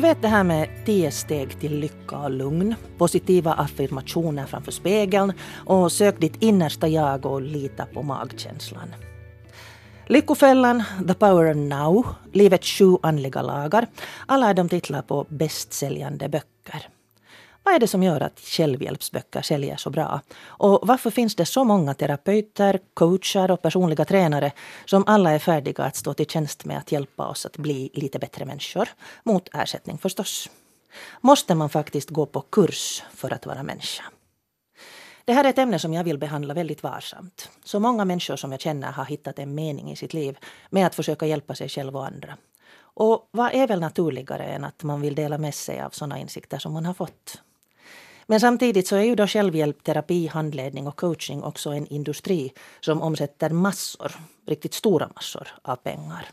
Du vet det här med tio steg till lycka och lugn, positiva affirmationer framför spegeln och sök ditt innersta jag och lita på magkänslan. Lyckofällan, The Power of Now, Livets sju andliga lagar. Alla är de titlar på bästsäljande böcker. Vad är det som gör att självhjälpsböcker säljer så bra? Och varför finns det så många terapeuter, coacher och personliga tränare som alla är färdiga att stå till tjänst med att hjälpa oss att bli lite bättre människor? Mot ersättning förstås. Måste man faktiskt gå på kurs för att vara människa? Det här är ett ämne som jag vill behandla väldigt varsamt. Så många människor som jag känner har hittat en mening i sitt liv med att försöka hjälpa sig själv och andra. Och vad är väl naturligare än att man vill dela med sig av sådana insikter som man har fått? Men samtidigt så är ju då självhjälp, terapi, handledning och coaching också en industri som omsätter massor, riktigt stora massor av pengar.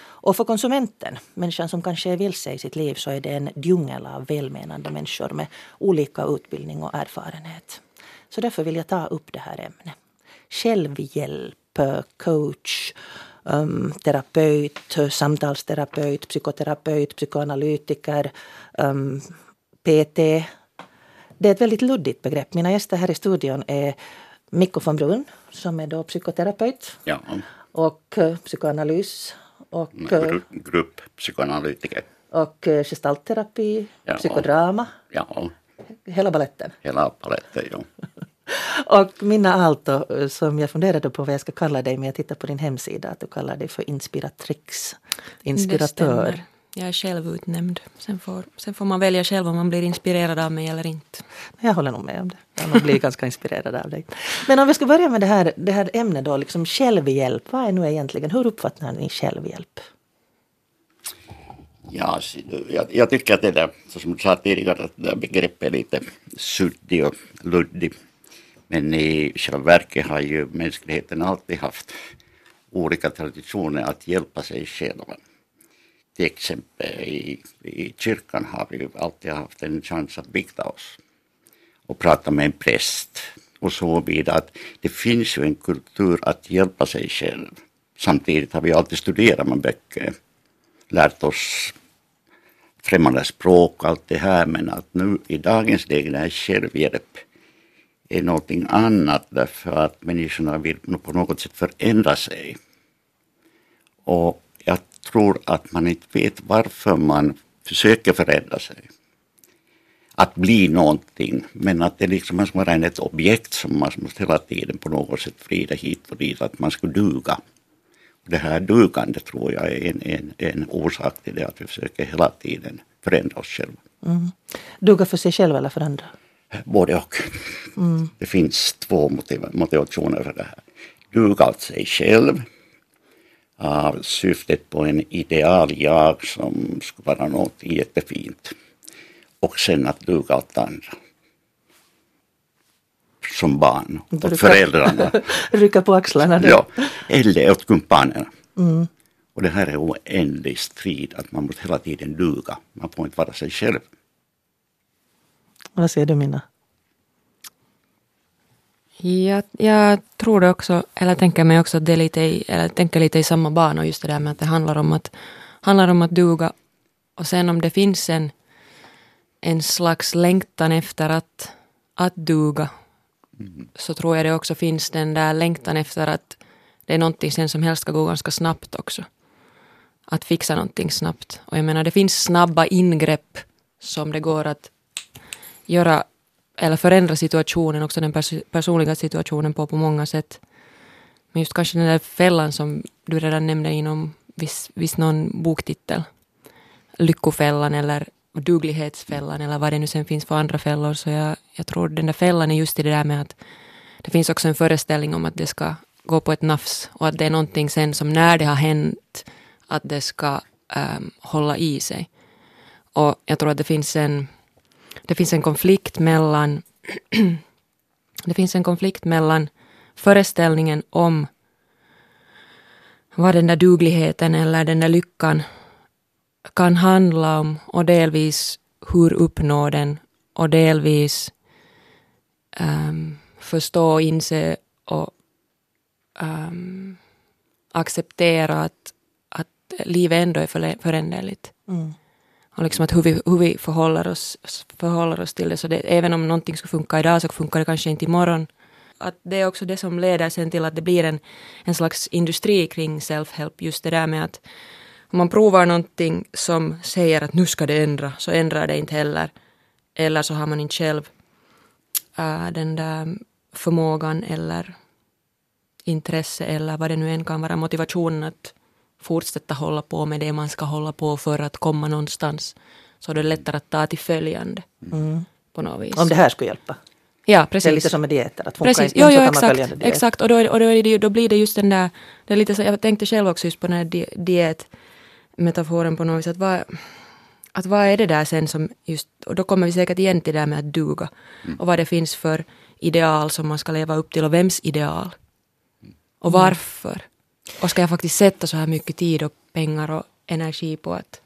Och för konsumenten, människan som kanske är vilse i sitt liv, så är det en djungel av välmenande människor med olika utbildning och erfarenhet. Så därför vill jag ta upp det här ämnet. Självhjälp, coach, um, terapeut, samtalsterapeut, psykoterapeut, psykoanalytiker, um, PT. Det är ett väldigt luddigt begrepp. Mina gäster här i studion är Mikko von Brunn som är då psykoterapeut ja. och uh, psykoanalys och uh, grupppsykoanalytiker. Och uh, gestaltterapi, ja. psykodrama. Ja. Hela baletten? Hela baletten, ja. Och Minna Aalto, som jag funderade på vad jag ska kalla dig, men jag tittar på din hemsida att du kallar dig för inspiratrix, inspiratör. Jag är självutnämnd. Sen får, sen får man välja själv om man blir inspirerad av mig eller inte. Jag håller nog med om det. Jag har nog blivit ganska inspirerad av dig. Men om vi ska börja med det här, det här ämnet då, liksom självhjälp. Vad är nu egentligen, hur uppfattar ni självhjälp? Ja, jag, jag tycker att det där, som du sa tidigare, att det där begreppet är lite suddig och luddig. Men i själva verket har ju mänskligheten alltid haft olika traditioner att hjälpa sig själva. Till exempel i, i kyrkan har vi alltid haft en chans att bikta oss och prata med en präst och så vidare. Att det finns ju en kultur att hjälpa sig själv. Samtidigt har vi alltid studerat med böcker, lärt oss främmande språk och allt det här men att nu i dagens läge när självhjälp är någonting annat därför att människorna vill på något sätt förändra sig. Och tror att man inte vet varför man försöker förändra sig. Att bli någonting, men att det liksom man ska vara ett objekt som man måste hela tiden på något sätt vrida hit och dit, att man skulle duga. Och det här dugandet tror jag är en, en, en orsak till det, att vi försöker hela tiden förändra oss själva. Mm. Duga för sig själv eller för andra? Både och. Mm. Det finns två motiv motivationer för det här. Duga åt sig själv av syftet på en ideal jag som skulle vara något jättefint. Och sen att duga åt andra. Som barn, åt föräldrarna. Rycka på axlarna. Ja, eller åt kumpanerna. Mm. Och det här är oändlig strid, att man måste hela tiden duga. Man får inte vara sig själv. Vad säger du Minna? Jag, jag tror det också, eller tänker mig också att det är lite i, eller tänker lite i samma bana just det där med att det handlar om att, handlar om att duga. Och sen om det finns en, en slags längtan efter att, att duga mm. så tror jag det också finns den där längtan efter att det är någonting sen som helst ska gå ganska snabbt också. Att fixa någonting snabbt. Och jag menar det finns snabba ingrepp som det går att göra eller förändra situationen, också den pers personliga situationen på, på många sätt. Men just kanske den där fällan som du redan nämnde inom viss, viss någon boktitel. Lyckofällan eller duglighetsfällan eller vad det nu sen finns för andra fällor. Så jag, jag tror den där fällan är just i det där med att det finns också en föreställning om att det ska gå på ett nafs och att det är någonting sen som när det har hänt att det ska um, hålla i sig. Och jag tror att det finns en det finns en konflikt mellan det finns en konflikt mellan föreställningen om vad den där dugligheten eller den där lyckan kan handla om och delvis hur uppnå den och delvis um, förstå, inse och um, acceptera att, att livet ändå är föränderligt. Mm och liksom att hur vi, hur vi förhåller, oss, förhåller oss till det. Så det, även om någonting skulle funka idag så funkar det kanske inte imorgon. Att det är också det som leder sen till att det blir en, en slags industri kring self-help. Just det där med att om man provar någonting som säger att nu ska det ändra, så ändrar det inte heller. Eller så har man inte själv äh, den där förmågan eller intresse eller vad det nu än kan vara, motivationen att fortsätta hålla på med det man ska hålla på för att komma någonstans. Så det är lättare att ta till följande mm. på något vis. Om det här skulle hjälpa? Ja, precis. Det är lite som med dieter, att funkar precis. inte jo, jo, så kan exakt, exakt. Och, då, och då, det, då, blir det just den där, det är lite så, jag tänkte själv också just på den här dietmetaforen på något vis, att vad, att vad är det där sen som just, och då kommer vi säkert igen till det där med att duga. Mm. Och vad det finns för ideal som man ska leva upp till och vems ideal. Och varför. Och ska jag faktiskt sätta så här mycket tid och pengar och energi på att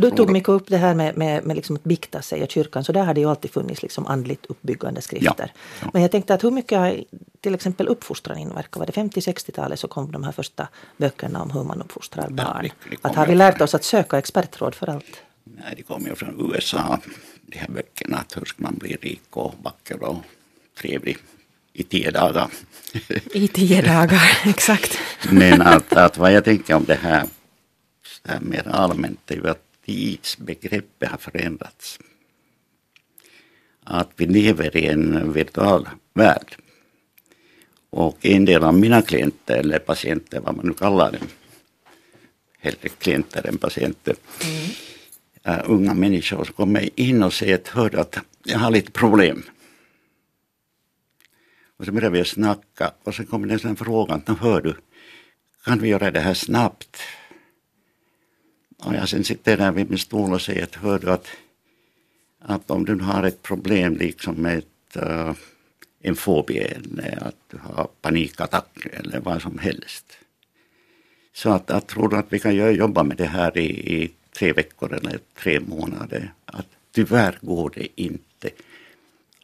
du tog mycket upp det här med, med, med liksom att bikta sig och kyrkan, så där har det ju alltid funnits liksom andligt uppbyggande skrifter. Ja, ja. Men jag tänkte att hur mycket har till exempel uppfostran inverkat? Var det 50-60-talet så kom de här första böckerna om hur man uppfostrar barn? Ja, det, det att har vi lärt oss att söka expertråd för allt? Nej, det kommer ju från USA, de här böckerna, att hur ska man bli rik och vacker och trevlig i tio dagar. I tio dagar, exakt. Men att, att vad jag tänker om det här, det här mer allmänt är ju att tidsbegreppet har förändrats. Att vi lever i en virtual värld. Och en del av mina klienter, eller patienter, vad man nu kallar dem, hellre klienter än patienter, mm. uh, unga människor som kommer in och säger att hör att jag har lite problem. Och så börjar vi snacka och så kommer det en fråga, hör du, kan vi göra det här snabbt? Och jag sen sitter där vid min stol och säger att hör du att, att om du har ett problem liksom med ett, uh, en fobi eller att du har panikattack eller vad som helst. Så att jag tror att vi kan jobba med det här i, i tre veckor eller tre månader. Att tyvärr går det inte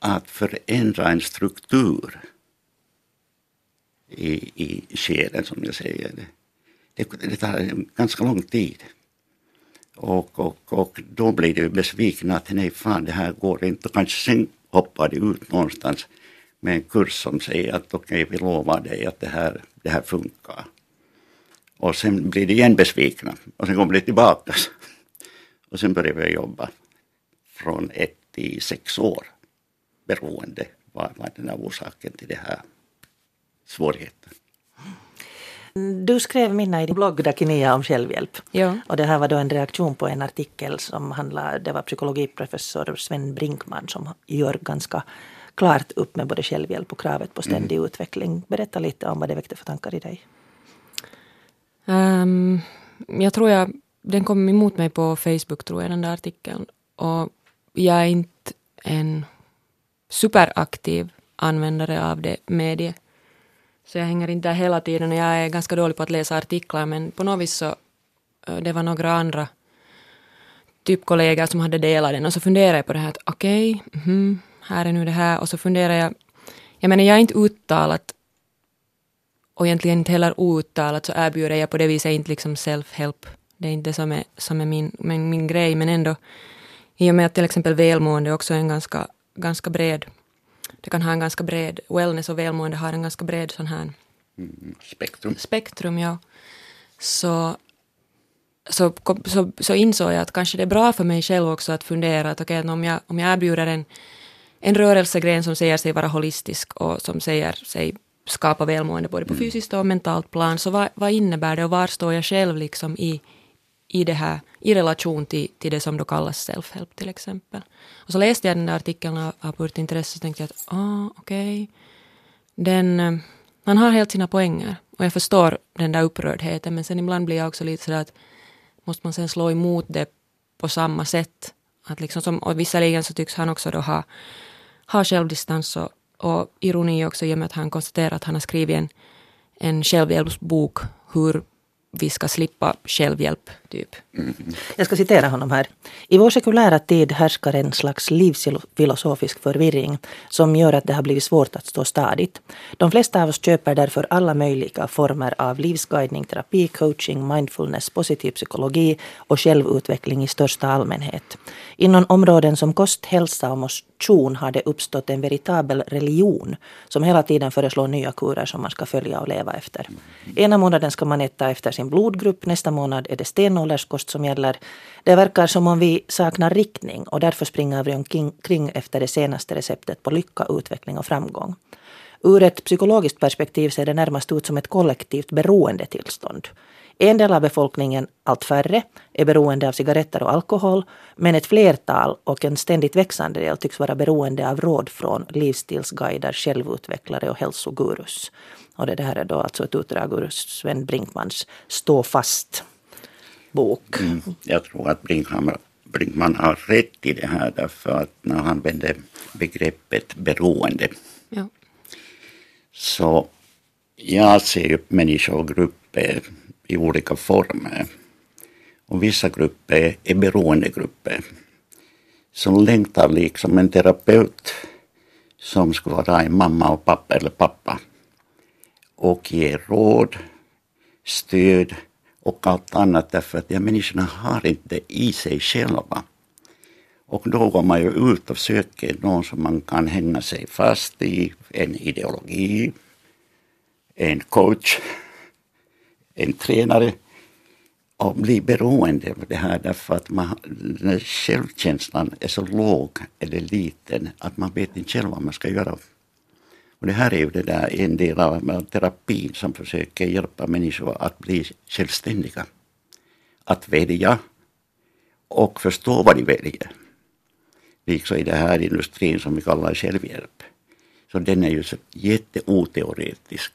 att förändra en struktur i, i själen som jag säger. Det, det tar ganska lång tid. Och, och, och då blir de besvikna, att nej fan det här går inte. Kanske sen hoppar de ut någonstans med en kurs som säger att okej okay, vi lovar dig att det här, det här funkar. Och sen blir de igen besvikna och sen kommer de tillbaka. Och sen börjar vi jobba från ett till sex år beroende vad, vad den är orsaken till det här svårigheten. Du skrev Minna i din blogg Dakinia om självhjälp. Ja. Och det här var då en reaktion på en artikel som handlar, det var psykologiprofessor Sven Brinkman som gör ganska klart upp med både självhjälp och kravet på ständig mm. utveckling. Berätta lite om vad det väckte för tankar i dig. Um, jag tror jag, den kom emot mig på Facebook tror jag, den där artikeln. Och jag är inte en superaktiv användare av det mediet. Så jag hänger inte där hela tiden och jag är ganska dålig på att läsa artiklar men på något vis så eh, det var några andra typ kollegor som hade delat den och så funderade jag på det här att okej, okay, mm, här är nu det här och så funderar jag, jag menar jag är inte uttalat och egentligen inte heller outtalat så erbjuder jag på det viset inte liksom self-help. Det är inte det som är, som är min, min, min grej men ändå i och med att till exempel välmående också är en ganska, ganska bred det kan ha en ganska bred, wellness och välmående har en ganska bred sån här mm, spektrum. spektrum ja. Så, så, så, så insåg jag att kanske det är bra för mig själv också att fundera att okay, om, jag, om jag erbjuder en, en rörelsegren som säger sig vara holistisk och som säger sig skapa välmående både på mm. fysiskt och mentalt plan, så vad, vad innebär det och var står jag själv liksom i, i det här i relation till, till det som då kallas self-help till exempel. Och så läste jag den där artikeln av, av purt intresse och tänkte att ah, okej, okay. den, eh, han har helt sina poänger och jag förstår den där upprördheten men sen ibland blir jag också lite sådär att måste man sen slå emot det på samma sätt. Att liksom som, och visserligen så tycks han också då ha, ha självdistans och, och ironi också i och med att han konstaterar att han har skrivit en, en självhjälpsbok hur vi ska slippa självhjälp, typ. Mm. Jag ska citera honom här. I vår sekulära tid härskar en slags livsfilosofisk förvirring som gör att det har blivit svårt att stå stadigt. De flesta av oss köper därför alla möjliga former av livsguidning, terapi, coaching, mindfulness, positiv psykologi och självutveckling i största allmänhet. Inom områden som kost, hälsa och motion har det uppstått en veritabel religion som hela tiden föreslår nya kurer som man ska följa och leva efter. Ena månaden ska man äta efter sin blodgrupp, nästa månad är det stenålderskost som gäller. Det verkar som om vi saknar riktning och därför springer vi omkring efter det senaste receptet på lycka, utveckling och framgång. Ur ett psykologiskt perspektiv ser det närmast ut som ett kollektivt beroendetillstånd. En del av befolkningen, allt färre, är beroende av cigaretter och alkohol, men ett flertal och en ständigt växande del tycks vara beroende av råd från livsstilsguider, självutvecklare och hälsogurus. Och det här är då alltså ett utdrag ur Sven Brinkmans Stå fast bok. Mm, jag tror att Brinkman, Brinkman har rätt i det här därför att när han använder begreppet beroende ja. så jag ser ju människor och grupper i olika former. Och vissa grupper är beroendegrupper som längtar liksom en terapeut som skulle vara en mamma och pappa eller pappa och ge råd, stöd och allt annat därför att de människorna har inte i sig själva. Och då går man ju ut och söker någon som man kan hänga sig fast i, en ideologi, en coach, en tränare och blir beroende av det här därför att man, när självkänslan är så låg eller liten att man vet inte själv vad man ska göra. Och det här är ju det där en del av terapin som försöker hjälpa människor att bli självständiga. Att välja och förstå vad de väljer. Liksom i den här industrin som vi kallar självhjälp. Så den är ju så jätteoteoretisk.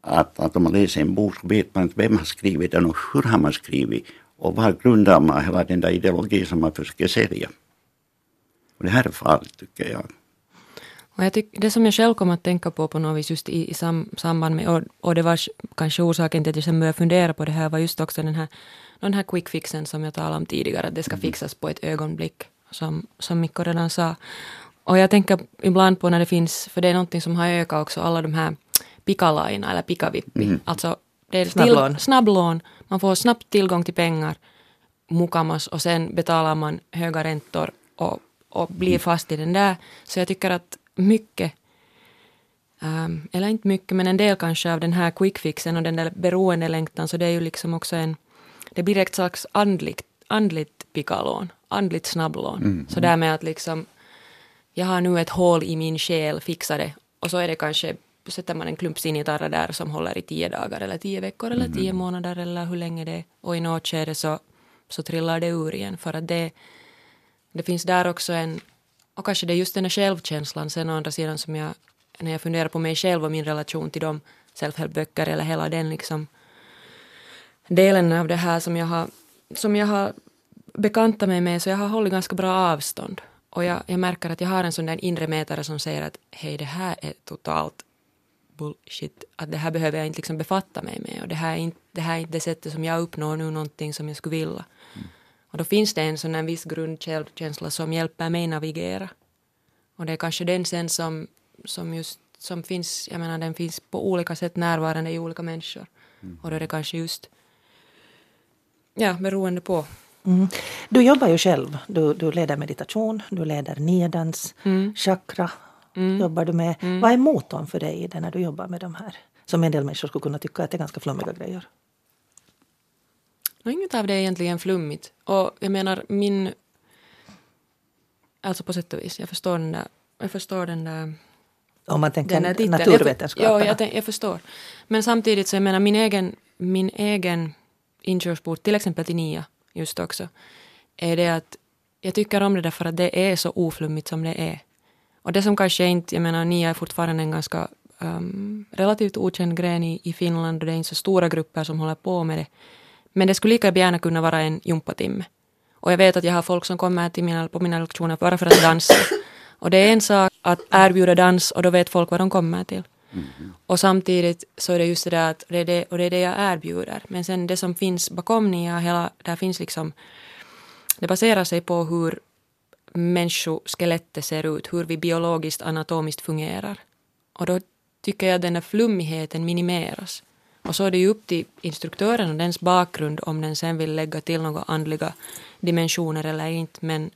Att, att om man läser en bok så vet man inte vem har skrivit den och hur har man skrivit och var grundar man hela den där ideologin som man försöker sälja. Och det här är farligt tycker jag. Och jag tyck, det som jag själv kom att tänka på på något vis just i, i sam, samband med, och, och, det var kanske orsaken till att jag sen började fundera på det här, var just också den här, den här quick fixen som jag talade om tidigare, att det ska mm. fixas på ett ögonblick, som, som Mikko redan sa. Och jag tänker ibland på när det finns, för det är någonting som har ökat också, alla de här pikalaina eller pikavippi. Mm. Alltså det är snabblån. Till, snabblån. Man får snabbt tillgång till pengar mukamas och sen betalar man höga räntor och, och blir fast i den där. Så jag tycker att mycket, um, eller inte mycket, men en del kanske av den här quickfixen och den där beroendelängtan, så det är ju liksom också en, det blir ett slags andligt, andligt pikalån, andligt snabblån. Mm. Så där med att liksom, jag har nu ett hål i min själ, fixa det. Och så är det kanske, sätter man en klump singitarra där som håller i tio dagar eller tio veckor eller tio mm. månader eller hur länge det är. Och i något skede så, så trillar det ur igen för att det, det finns där också en, och kanske det är just den här självkänslan sen å andra sidan som jag, när jag funderar på mig själv och min relation till de self-help-böcker eller hela den liksom delen av det här som jag har, som jag har bekantat mig med så jag har hållit ganska bra avstånd. Och jag, jag märker att jag har en sån där inre mätare som säger att hej det här är totalt bullshit, att det här behöver jag inte liksom befatta mig med och det här är inte det, här är inte det sättet som jag uppnår nu någonting som jag skulle vilja. Mm. Och då finns det en sån här viss grundkänsla som hjälper mig navigera. Och det är kanske den sen som, som just som finns, jag menar den finns på olika sätt närvarande i olika människor. Mm. Och då är det kanske just, ja, beroende på. Mm. Du jobbar ju själv, du, du leder meditation, du leder niedans, mm. chakra mm. jobbar du med. Mm. Vad är motorn för dig när du jobbar med de här? Som en del människor skulle kunna tycka att det är ganska flummiga grejer. Inget av det är egentligen flummigt. Och jag menar min... Alltså på sätt och vis, jag förstår den där... Jag förstår den där om man tänker naturvetenskap. Ja, jag, jag förstår. Men samtidigt så jag menar min egen, min egen inkörsport, till exempel till NIA just också, är det att jag tycker om det därför att det är så oflummigt som det är. Och det som kanske inte, jag menar NIA är fortfarande en ganska um, relativt okänd gren i, i Finland och det är inte så stora grupper som håller på med det. Men det skulle lika gärna kunna vara en gympatimme. Och jag vet att jag har folk som kommer till mina, på mina lektioner bara för att dansa. Och det är en sak att erbjuda dans och då vet folk vad de kommer till. Och samtidigt så är det just det där att det är det, och det är det jag erbjuder. Men sen det som finns bakom NIA, hela, där finns liksom, det baserar sig på hur människoskelettet ser ut, hur vi biologiskt anatomiskt fungerar. Och då tycker jag att den här flummigheten minimeras. Och så är det ju upp till instruktören och dens bakgrund om den sen vill lägga till några andliga dimensioner eller inte. Men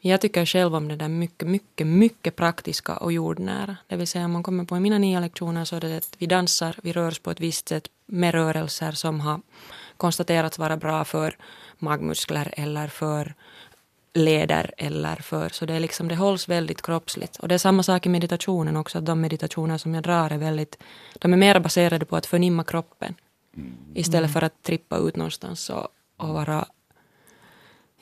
jag tycker själv om det där mycket, mycket, mycket praktiska och jordnära. Det vill säga om man kommer på mina nya lektioner så är det att vi dansar, vi rör oss på ett visst sätt med rörelser som har konstaterats vara bra för magmuskler eller för leder eller för. Så det, är liksom, det hålls väldigt kroppsligt. Och det är samma sak i meditationen också. Att de meditationer som jag drar är väldigt, de är mer baserade på att förnimma kroppen. Istället för att trippa ut någonstans och, och vara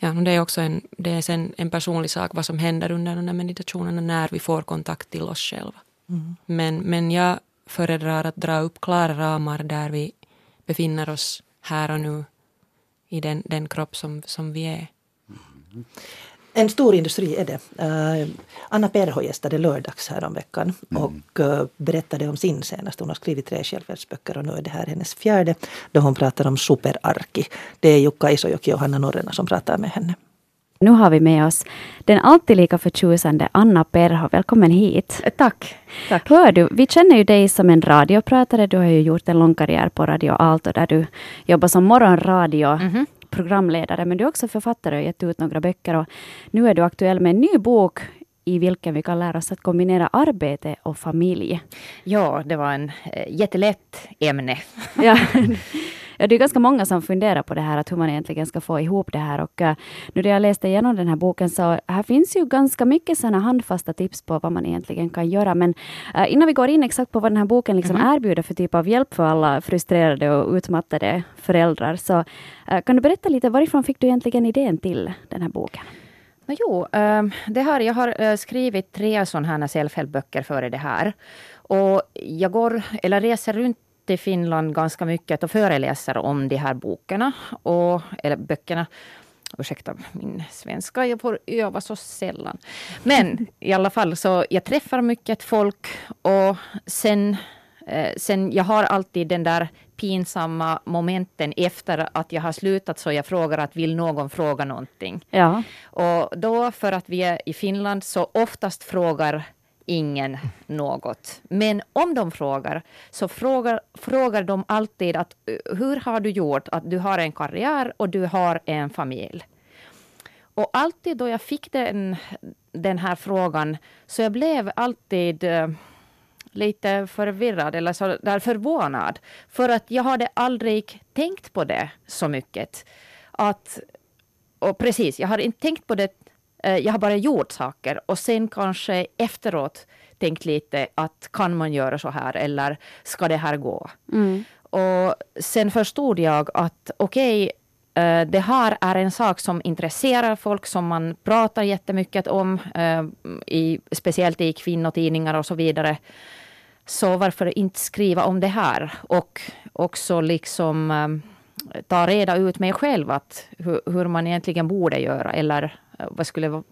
Ja, det är också en, det är sen en personlig sak vad som händer under de där meditationerna när vi får kontakt till oss själva. Mm. Men, men jag föredrar att dra upp klara ramar där vi befinner oss här och nu i den, den kropp som, som vi är. En stor industri är det. Uh, Anna Perho gästade lördags häromveckan mm. och uh, berättade om sin senaste. Hon har skrivit tre självhjälpsböcker och nu är det här hennes fjärde. Då hon pratar om superarki. Det är Jukka Isojoki och Hanna Norrena som pratar med henne. Nu har vi med oss den alltid lika förtjusande Anna Perho. Välkommen hit. Tack. Tack. Hör du, vi känner ju dig som en radiopratare. Du har ju gjort en lång karriär på Radio Alto där du jobbar som morgonradio. Mm -hmm programledare, men du är också författare och gett ut några böcker. Och nu är du aktuell med en ny bok i vilken vi kan lära oss att kombinera arbete och familj. Ja, det var en äh, jättelätt ämne. ja. Ja, det är ganska många som funderar på det här, att hur man egentligen ska få ihop det här. Och uh, nu när jag läste igenom den här boken, så här finns ju ganska mycket sådana handfasta tips på vad man egentligen kan göra. Men uh, innan vi går in exakt på vad den här boken liksom mm. erbjuder för typ av hjälp för alla frustrerade och utmattade föräldrar, så uh, kan du berätta lite, varifrån fick du egentligen idén till den här boken? No, jo, det här, jag har skrivit tre sådana här self-help-böcker före det här. Och jag går, eller reser runt i Finland ganska mycket och föreläser om de här bokarna, och, eller böckerna. Ursäkta min svenska, jag får öva så sällan. Men i alla fall, så jag träffar mycket folk och sen, eh, sen jag har alltid den där pinsamma momenten efter att jag har slutat så jag frågar att vill någon fråga någonting. Ja. Och då för att vi är i Finland så oftast frågar ingen något. Men om de frågar, så frågar, frågar de alltid att eh, hur har du gjort att du har en karriär och du har en familj? Och alltid då jag fick den, den här frågan, så jag blev alltid uh, lite förvirrad eller så där förvånad. För att jag hade aldrig tänkt på det så mycket. Att, och precis, jag hade inte tänkt på det jag har bara gjort saker och sen kanske efteråt tänkt lite att kan man göra så här eller ska det här gå? Mm. Och sen förstod jag att okej, okay, eh, det här är en sak som intresserar folk, som man pratar jättemycket om, eh, i, speciellt i kvinnotidningar och så vidare. Så varför inte skriva om det här? Och också liksom ta reda ut mig själv att hur, hur man egentligen borde göra eller Eh, vad skulle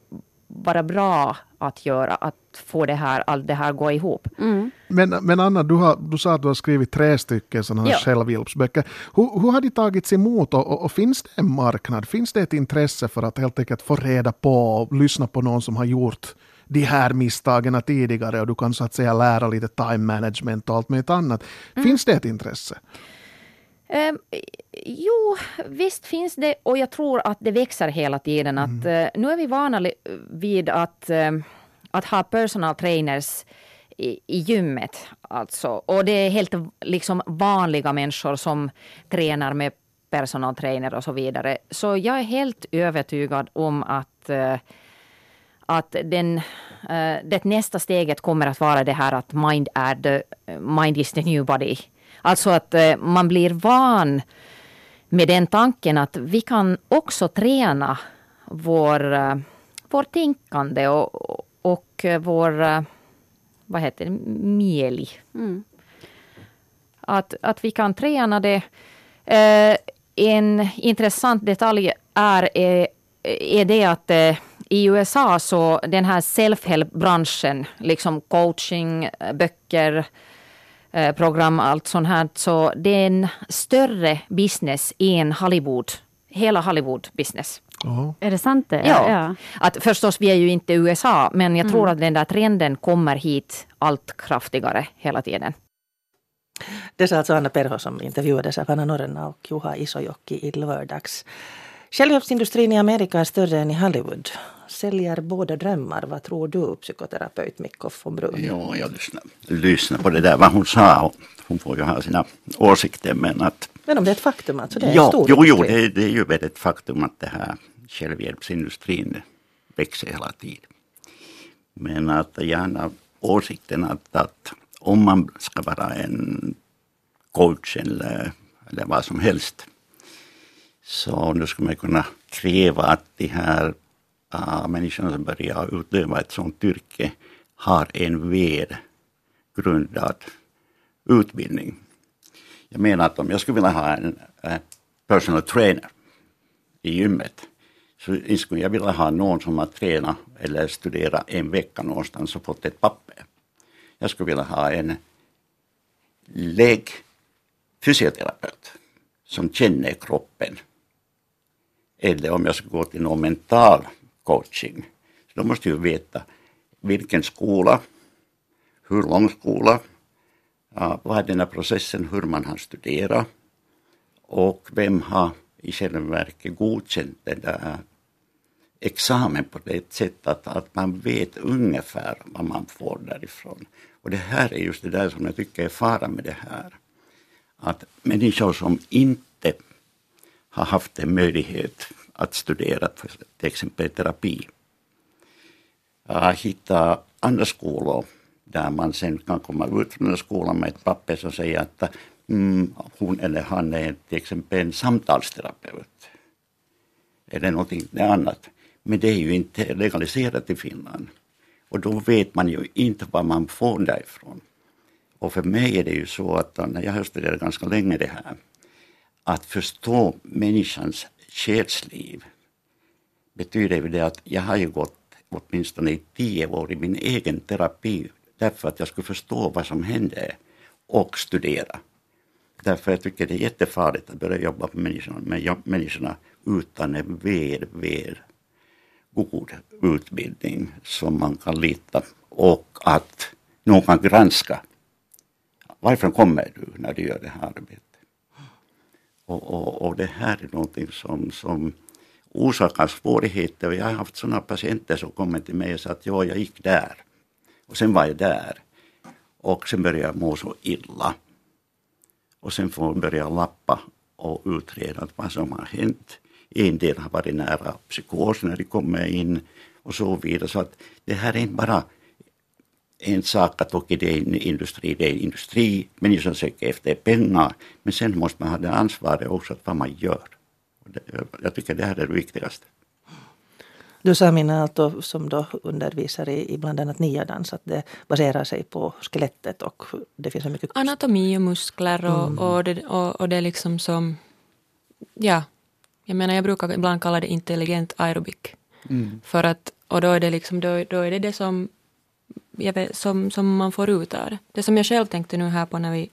vara bra att göra, att få det här, allt det här gå ihop. Mm. Men, men Anna, du, har, du sa att du har skrivit tre stycken sådana här ja. självhjälpsböcker. Hur, hur har de tagits emot och, och, och, finns det en marknad? Finns det ett intresse för att helt enkelt få reda på och lyssna på någon som har gjort de här misstagen tidigare och du kan så att säga lära lite time management och allt möjligt annat. Mm. Finns det ett intresse? Um, jo, visst finns det och jag tror att det växer hela tiden. Att, uh, nu är vi vana vid att, uh, att ha personal trainers i, i gymmet. Alltså. Och det är helt liksom vanliga människor som tränar med personal trainer och så vidare. Så jag är helt övertygad om att uh, att den, det nästa steget kommer att vara det här att mind, är the, mind is the new body. Alltså att eh, man blir van med den tanken att vi kan också träna vår, eh, vår tänkande och, och vår, eh, vad heter det, mieli. Mm. Att, att vi kan träna det. En intressant detalj är, är, är det att i USA så den här self-help-branschen, liksom coaching, böcker, program, allt sånt här. Så det är en större business än Hollywood, hela Hollywood-business. Oh. Är det sant det? Ja. ja. Att förstås, vi är ju inte USA, men jag mm. tror att den där trenden kommer hit allt kraftigare hela tiden. Det sa alltså Anna Perho som intervjuades av Anna Norrena och Juha Isojoki i lördags. Självhjälpsindustrin i Amerika är större än i Hollywood. Säljer båda drömmar. Vad tror du, psykoterapeut Mikko von Brun? Ja, jag lyssnade, lyssnade på det där vad hon sa. Hon får ju ha sina åsikter men att... Men om det är ett faktum alltså? Det är ja, stor jo, jo det, det är ju ett faktum att det här självhjälpsindustrin växer hela tiden. Men att gärna åsikten att, att om man ska vara en coach eller, eller vad som helst så nu skulle man kunna kräva att de här uh, människorna som börjar utöva ett sådant yrke har en väl grundad utbildning. Jag menar att om jag skulle vilja ha en uh, personal trainer i gymmet så skulle jag vilja ha någon som har tränat eller studerat en vecka någonstans och fått ett papper. Jag skulle vilja ha en läggfysioterapeut som känner kroppen eller om jag ska gå till någon mental coaching. Så då måste jag veta vilken skola, hur lång skola, vad är den här processen, hur man har studerat och vem har i själva verket godkänt den där examen på det sättet att, att man vet ungefär vad man får därifrån. Och det här är just det där som jag tycker är faran med det här. Att människor som inte har haft en möjlighet att studera till exempel terapi. Äh, jag har hittat andra skolor där man sen kan komma ut från den skolan med ett papper som säger att mm, hon eller han är till exempel en samtalsterapeut. Eller någonting annat. Men det är ju inte legaliserat i Finland. Och då vet man ju inte vad man får därifrån. Och för mig är det ju så att när jag har studerat ganska länge det här, att förstå människans själsliv betyder det att jag har ju gått åtminstone i tio år i min egen terapi därför att jag skulle förstå vad som hände och studera. Därför jag tycker det är jättefarligt att börja jobba med människorna, med människorna utan en väl, väl god utbildning som man kan lita och att någon kan granska. Varifrån kommer du när du gör det här arbetet? Och, och, och det här är någonting som, som orsakar svårigheter. Jag har haft sådana patienter som kommer till mig och sagt att ja, jag gick där. Och sen var jag där. Och sen började jag må så illa. Och sen får man börja lappa och utreda vad som har hänt. En del har varit nära psykos när de kommer in och så vidare. Så att det här är inte bara en sak att okej, det är en industri, det är en industri, människan söker efter pengar, men sen måste man ha det ansvaret också att vad man gör. Jag tycker det här är det viktigaste. Du sa Minna Aalto som då undervisar i, i bland annat niadans att det baserar sig på skelettet och det finns så mycket... Anatomi och muskler och, mm. och, det, och, och det är liksom som... Ja, jag menar jag brukar ibland kalla det intelligent aerobik. Mm. För att, och då är det liksom, då, då är det det som vet, som, som man får ut av det. Det som jag själv tänkte nu här på när vi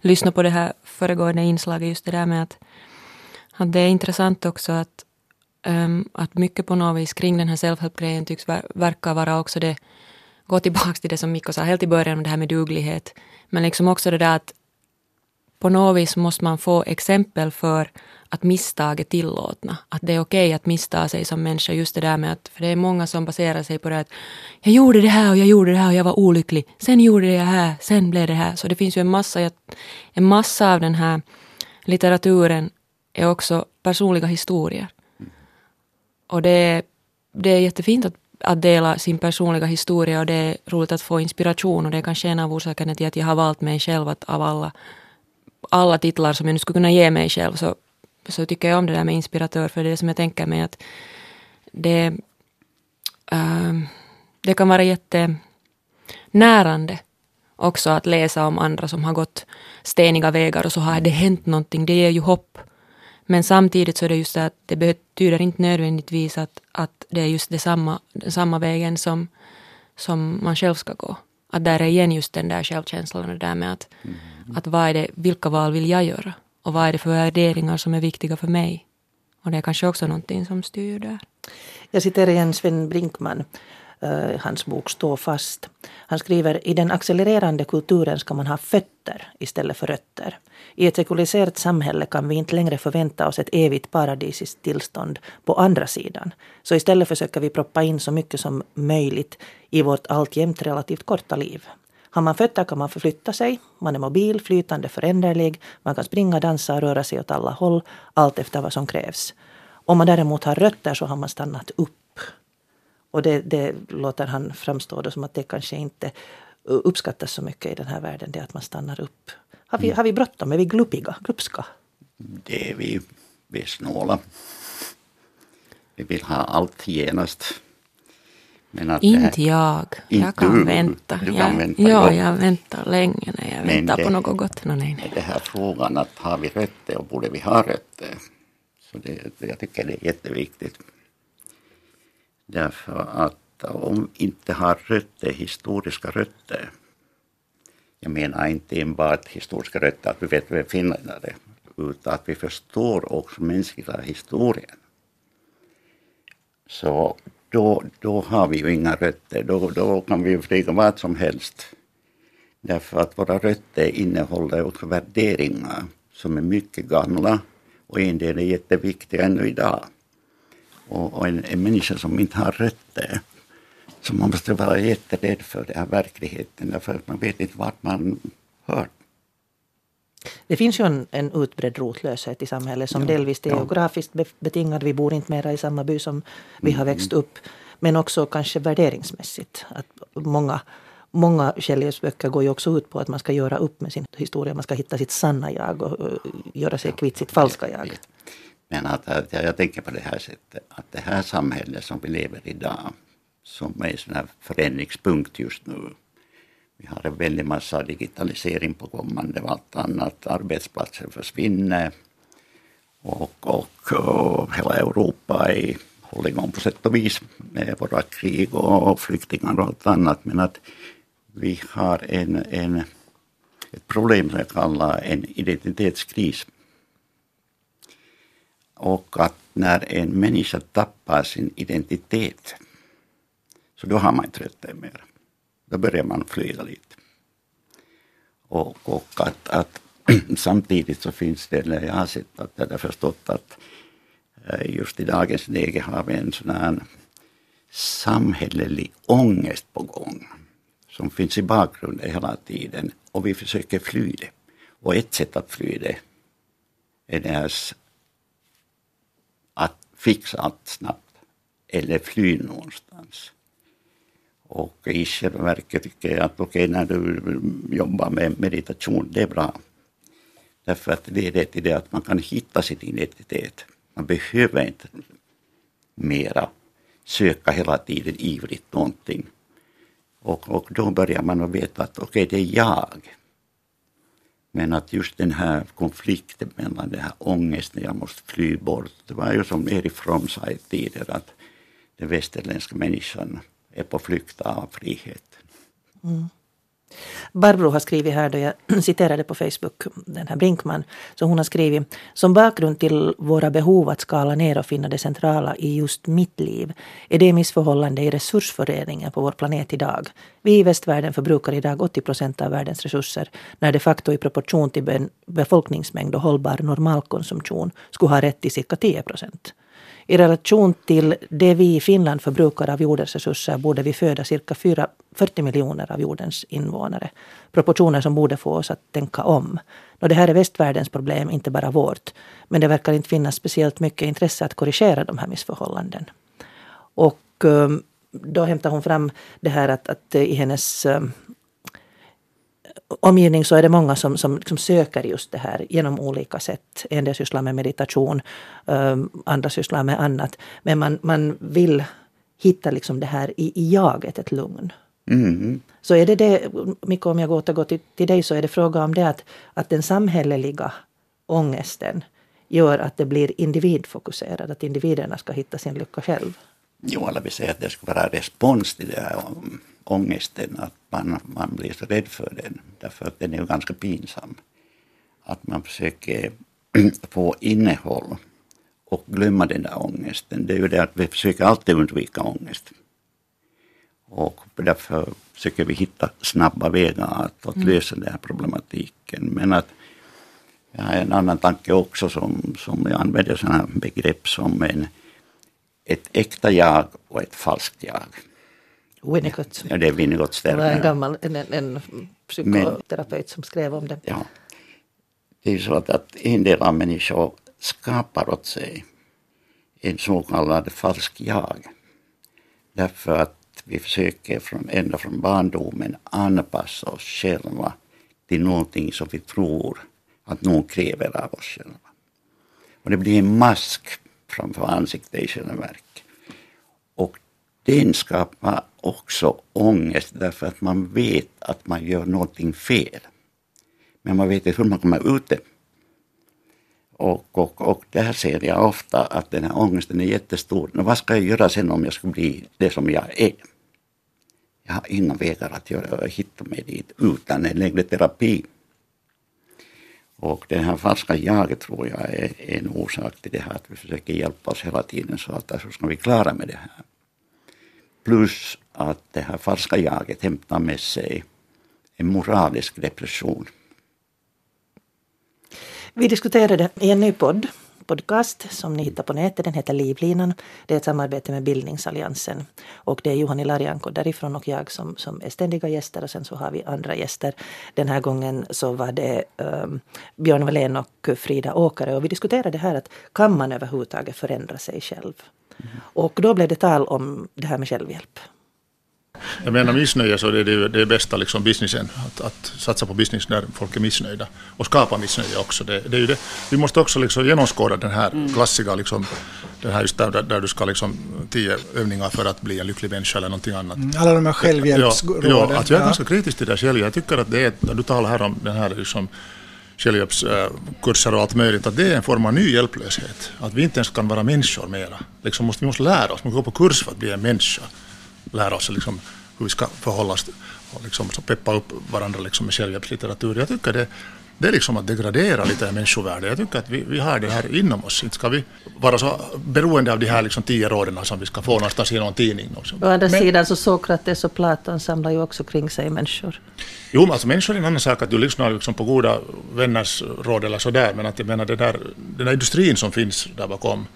lyssnade på det här föregående inslaget, just det där med att, att det är intressant också att, um, att mycket på något vis kring den här self-help-grejen tycks verka vara också det, gå tillbaka till det som Mikko sa helt i början om det här med duglighet, men liksom också det där att på något vis måste man få exempel för att misstag är tillåtna. Att det är okej okay att missta sig som människa. Just det där med att, för det är många som baserar sig på det att jag gjorde det här och jag gjorde det här och jag var olycklig. Sen gjorde jag det här, sen blev det här. Så det finns ju en massa, en massa av den här litteraturen är också personliga historier. Och det är, det är jättefint att, att dela sin personliga historia och det är roligt att få inspiration och det är kanske en av orsakerna till att jag har valt mig själv att av alla, alla titlar som jag nu skulle kunna ge mig själv så så tycker jag om det där med inspiratör, för det är det som jag tänker mig att det, äh, det kan vara jättenärande också att läsa om andra som har gått steniga vägar och så har det hänt någonting. Det ger ju hopp. Men samtidigt så är det just det att det betyder inte nödvändigtvis att, att det är just det samma, den samma vägen som, som man själv ska gå. Att där är igen just den där självkänslan och det där med att, mm. Mm. att vad är det, vilka val vill jag göra? Och vad är det för värderingar som är viktiga för mig? Och det är kanske också någonting som styr där. Jag citerar igen Sven Brinkman. Uh, hans bok Stå fast. Han skriver i den accelererande kulturen ska man ha fötter istället för rötter. I ett sekuliserat samhälle kan vi inte längre förvänta oss ett evigt paradisiskt tillstånd på andra sidan. Så istället försöker vi proppa in så mycket som möjligt i vårt alltjämt relativt korta liv. Har man fötter kan man förflytta sig, man är mobil, flytande, föränderlig, man kan springa, dansa och röra sig åt alla håll, allt efter vad som krävs. Om man däremot har rötter så har man stannat upp. Och det, det låter han framstå då som att det kanske inte uppskattas så mycket i den här världen, det att man stannar upp. Har vi, har vi bråttom? Är vi gluppiga, glupska? Det är vi. Vi är snåla. Vi vill ha allt genast. Inte jag. Inte jag kan du, vänta. Du kan jag, vänta ja, jag väntar länge när jag väntar det, på något gott. No, nej, nej. Det här frågan att har vi rötter och borde vi ha rötter? Så det, jag tycker det är jätteviktigt. Därför att om vi inte har rötter, historiska rötter. Jag menar inte enbart historiska rötter, att vi vet vem finländare är. Utan att vi förstår också mänskliga historien. Så då, då har vi ju inga rötter. Då, då kan vi flyga vad som helst. Därför att våra rötter innehåller också värderingar som är mycket gamla och en del är jätteviktiga ännu idag. Och, och en, en människa som inte har rötter, så man måste vara jätterädd för den här verkligheten därför att man vet inte vart man hört det finns ju en, en utbredd rotlöshet i samhället som ja, delvis är ja. geografiskt betingad. Vi bor inte mera i samma by som vi har mm. växt upp. Men också kanske värderingsmässigt. Att många Många Shelley's böcker går ju också ut på att man ska göra upp med sin historia. Man ska hitta sitt sanna jag och göra sig kvitt sitt falska jag. Men att, att jag, jag tänker på det här sättet att det här samhället som vi lever i idag som är en sån här förändringspunkt just nu. Vi har en väldig massa digitalisering på kommande och allt annat. Arbetsplatser försvinner och, och, och hela Europa är håller igång på sätt och vis med våra krig och flyktingar och allt annat. Men att vi har en, en, ett problem som jag kallar en identitetskris. Och att när en människa tappar sin identitet, så då har man inte rätt mer. Då börjar man flyga lite. Och, och att, att samtidigt så finns det, när jag har sett att jag har förstått att eh, just i dagens läge har vi en sån här samhällelig ångest på gång som finns i bakgrunden hela tiden och vi försöker fly det. Och ett sätt att fly det är att fixa allt snabbt eller fly någonstans. Och i själva verket tycker jag att okej, okay, när du jobbar med meditation, det är bra. Därför att det leder till det att man kan hitta sin identitet. Man behöver inte mera söka hela tiden ivrigt någonting. Och, och då börjar man att veta att okej, okay, det är jag. Men att just den här konflikten mellan den här ångesten, jag måste fly bort. Det var ju som Erik From sa i att den västerländska människan är på flykt av frihet. Mm. Barbro har skrivit här, då jag citerade på Facebook, den här Brinkman, så hon har skrivit som bakgrund till våra behov att skala ner och finna det centrala i just mitt liv är det missförhållande i resursfördelningen på vår planet idag. Vi i västvärlden förbrukar idag 80 procent av världens resurser när de facto i proportion till befolkningsmängd och hållbar normalkonsumtion skulle ha rätt till cirka 10 procent. I relation till det vi i Finland förbrukar av jordens resurser borde vi föda cirka 40 miljoner av jordens invånare. Proportioner som borde få oss att tänka om. Och det här är västvärldens problem, inte bara vårt. Men det verkar inte finnas speciellt mycket intresse att korrigera de här missförhållanden. Och eh, då hämtar hon fram det här att, att i hennes eh, omgivning så är det många som, som liksom söker just det här genom olika sätt. En del sysslar med meditation, um, andra sysslar med annat. Men man, man vill hitta liksom det här i, i jaget, ett lugn. Mm. Så är det det, Mikko om jag återgår till, till dig, så är det fråga om det att, att den samhälleliga ångesten gör att det blir individfokuserat, att individerna ska hitta sin lycka själv? Jo, alla vill säga att det skulle vara respons till det här ångesten, att man, man blir så rädd för den, därför att den är ju ganska pinsam. Att man försöker få innehåll och glömma den där ångesten. Det är ju det att vi försöker alltid undvika ångest. Och därför försöker vi hitta snabba vägar att, att mm. lösa den här problematiken. Men att jag har en annan tanke också som, som jag använder sådana begrepp som en, ett äkta jag och ett falskt jag. Winnicott. Ja, det är Winnicotts Det var en gammal en, en psykoterapeut Men, som skrev om det. Ja. Det är så att, att en del av människor skapar åt sig en så kallad falsk jag. Därför att vi försöker från, ända från barndomen anpassa oss själva till någonting som vi tror att någon kräver av oss själva. Och det blir en mask framför ansiktet i själva verket. Och den skapar också ångest därför att man vet att man gör någonting fel. Men man vet inte hur man kommer ut det. Och, och, och där ser jag ofta att den här ångesten är jättestor. vad ska jag göra sen om jag ska bli det som jag är? Jag har inga vägar att göra, hitta mig dit utan en längre terapi. Och det här falska jaget tror jag är en orsak till det här att vi försöker hjälpa oss hela tiden så att alltså ska vi klara med det här. Plus att det här falska jaget hämtar med sig en moralisk depression. Vi diskuterade i en ny podd podcast som ni hittar på nätet. Den heter Livlinan. Det är ett samarbete med Bildningsalliansen. Och det är Juhani Larjanko därifrån och jag som, som är ständiga gäster och sen så har vi andra gäster. Den här gången så var det um, Björn Wallén och Frida Åkare och vi diskuterade här att kan man överhuvudtaget förändra sig själv? Mm. Och då blev det tal om det här med självhjälp. Jag menar missnöje så det är det, det bästa liksom businessen, att, att, satsa på business när folk är missnöjda och skapa missnöje också. Det, det är det. Vi måste också liksom genomskåda den här mm. klassiska, liksom, den här just där, där du ska liksom tio övningar för att bli en lycklig människa eller någonting annat. Mm, alla de här självhjälpsråden. Ja, ja, att jag är ganska kritisk till det själv. Jag tycker att det är, du talar här om den här liksom, självhjälpskurser och allt möjligt, att det är en form av ny hjälplöshet. Att vi inte ens kan vara människor mera. Liksom måste, vi måste lära oss, vi måste gå på kurs för att bli en människa lära oss liksom hur vi ska förhålla oss och liksom peppa upp varandra liksom med självhjälpslitteratur. Jag tycker det, det är liksom att degradera lite människovärde. Jag tycker att vi, vi har det här inom oss. Inte ska vi vara så beroende av de här liksom tio råden som vi ska få någonstans i någon tidning. Å andra Men, sidan så Sokrates och Platon samlar ju också kring sig människor. Jo, men alltså människor är en annan sak att du lyssnar liksom på goda vänners råd eller sådär. Men att jag menar det där, den där industrin som finns där bakom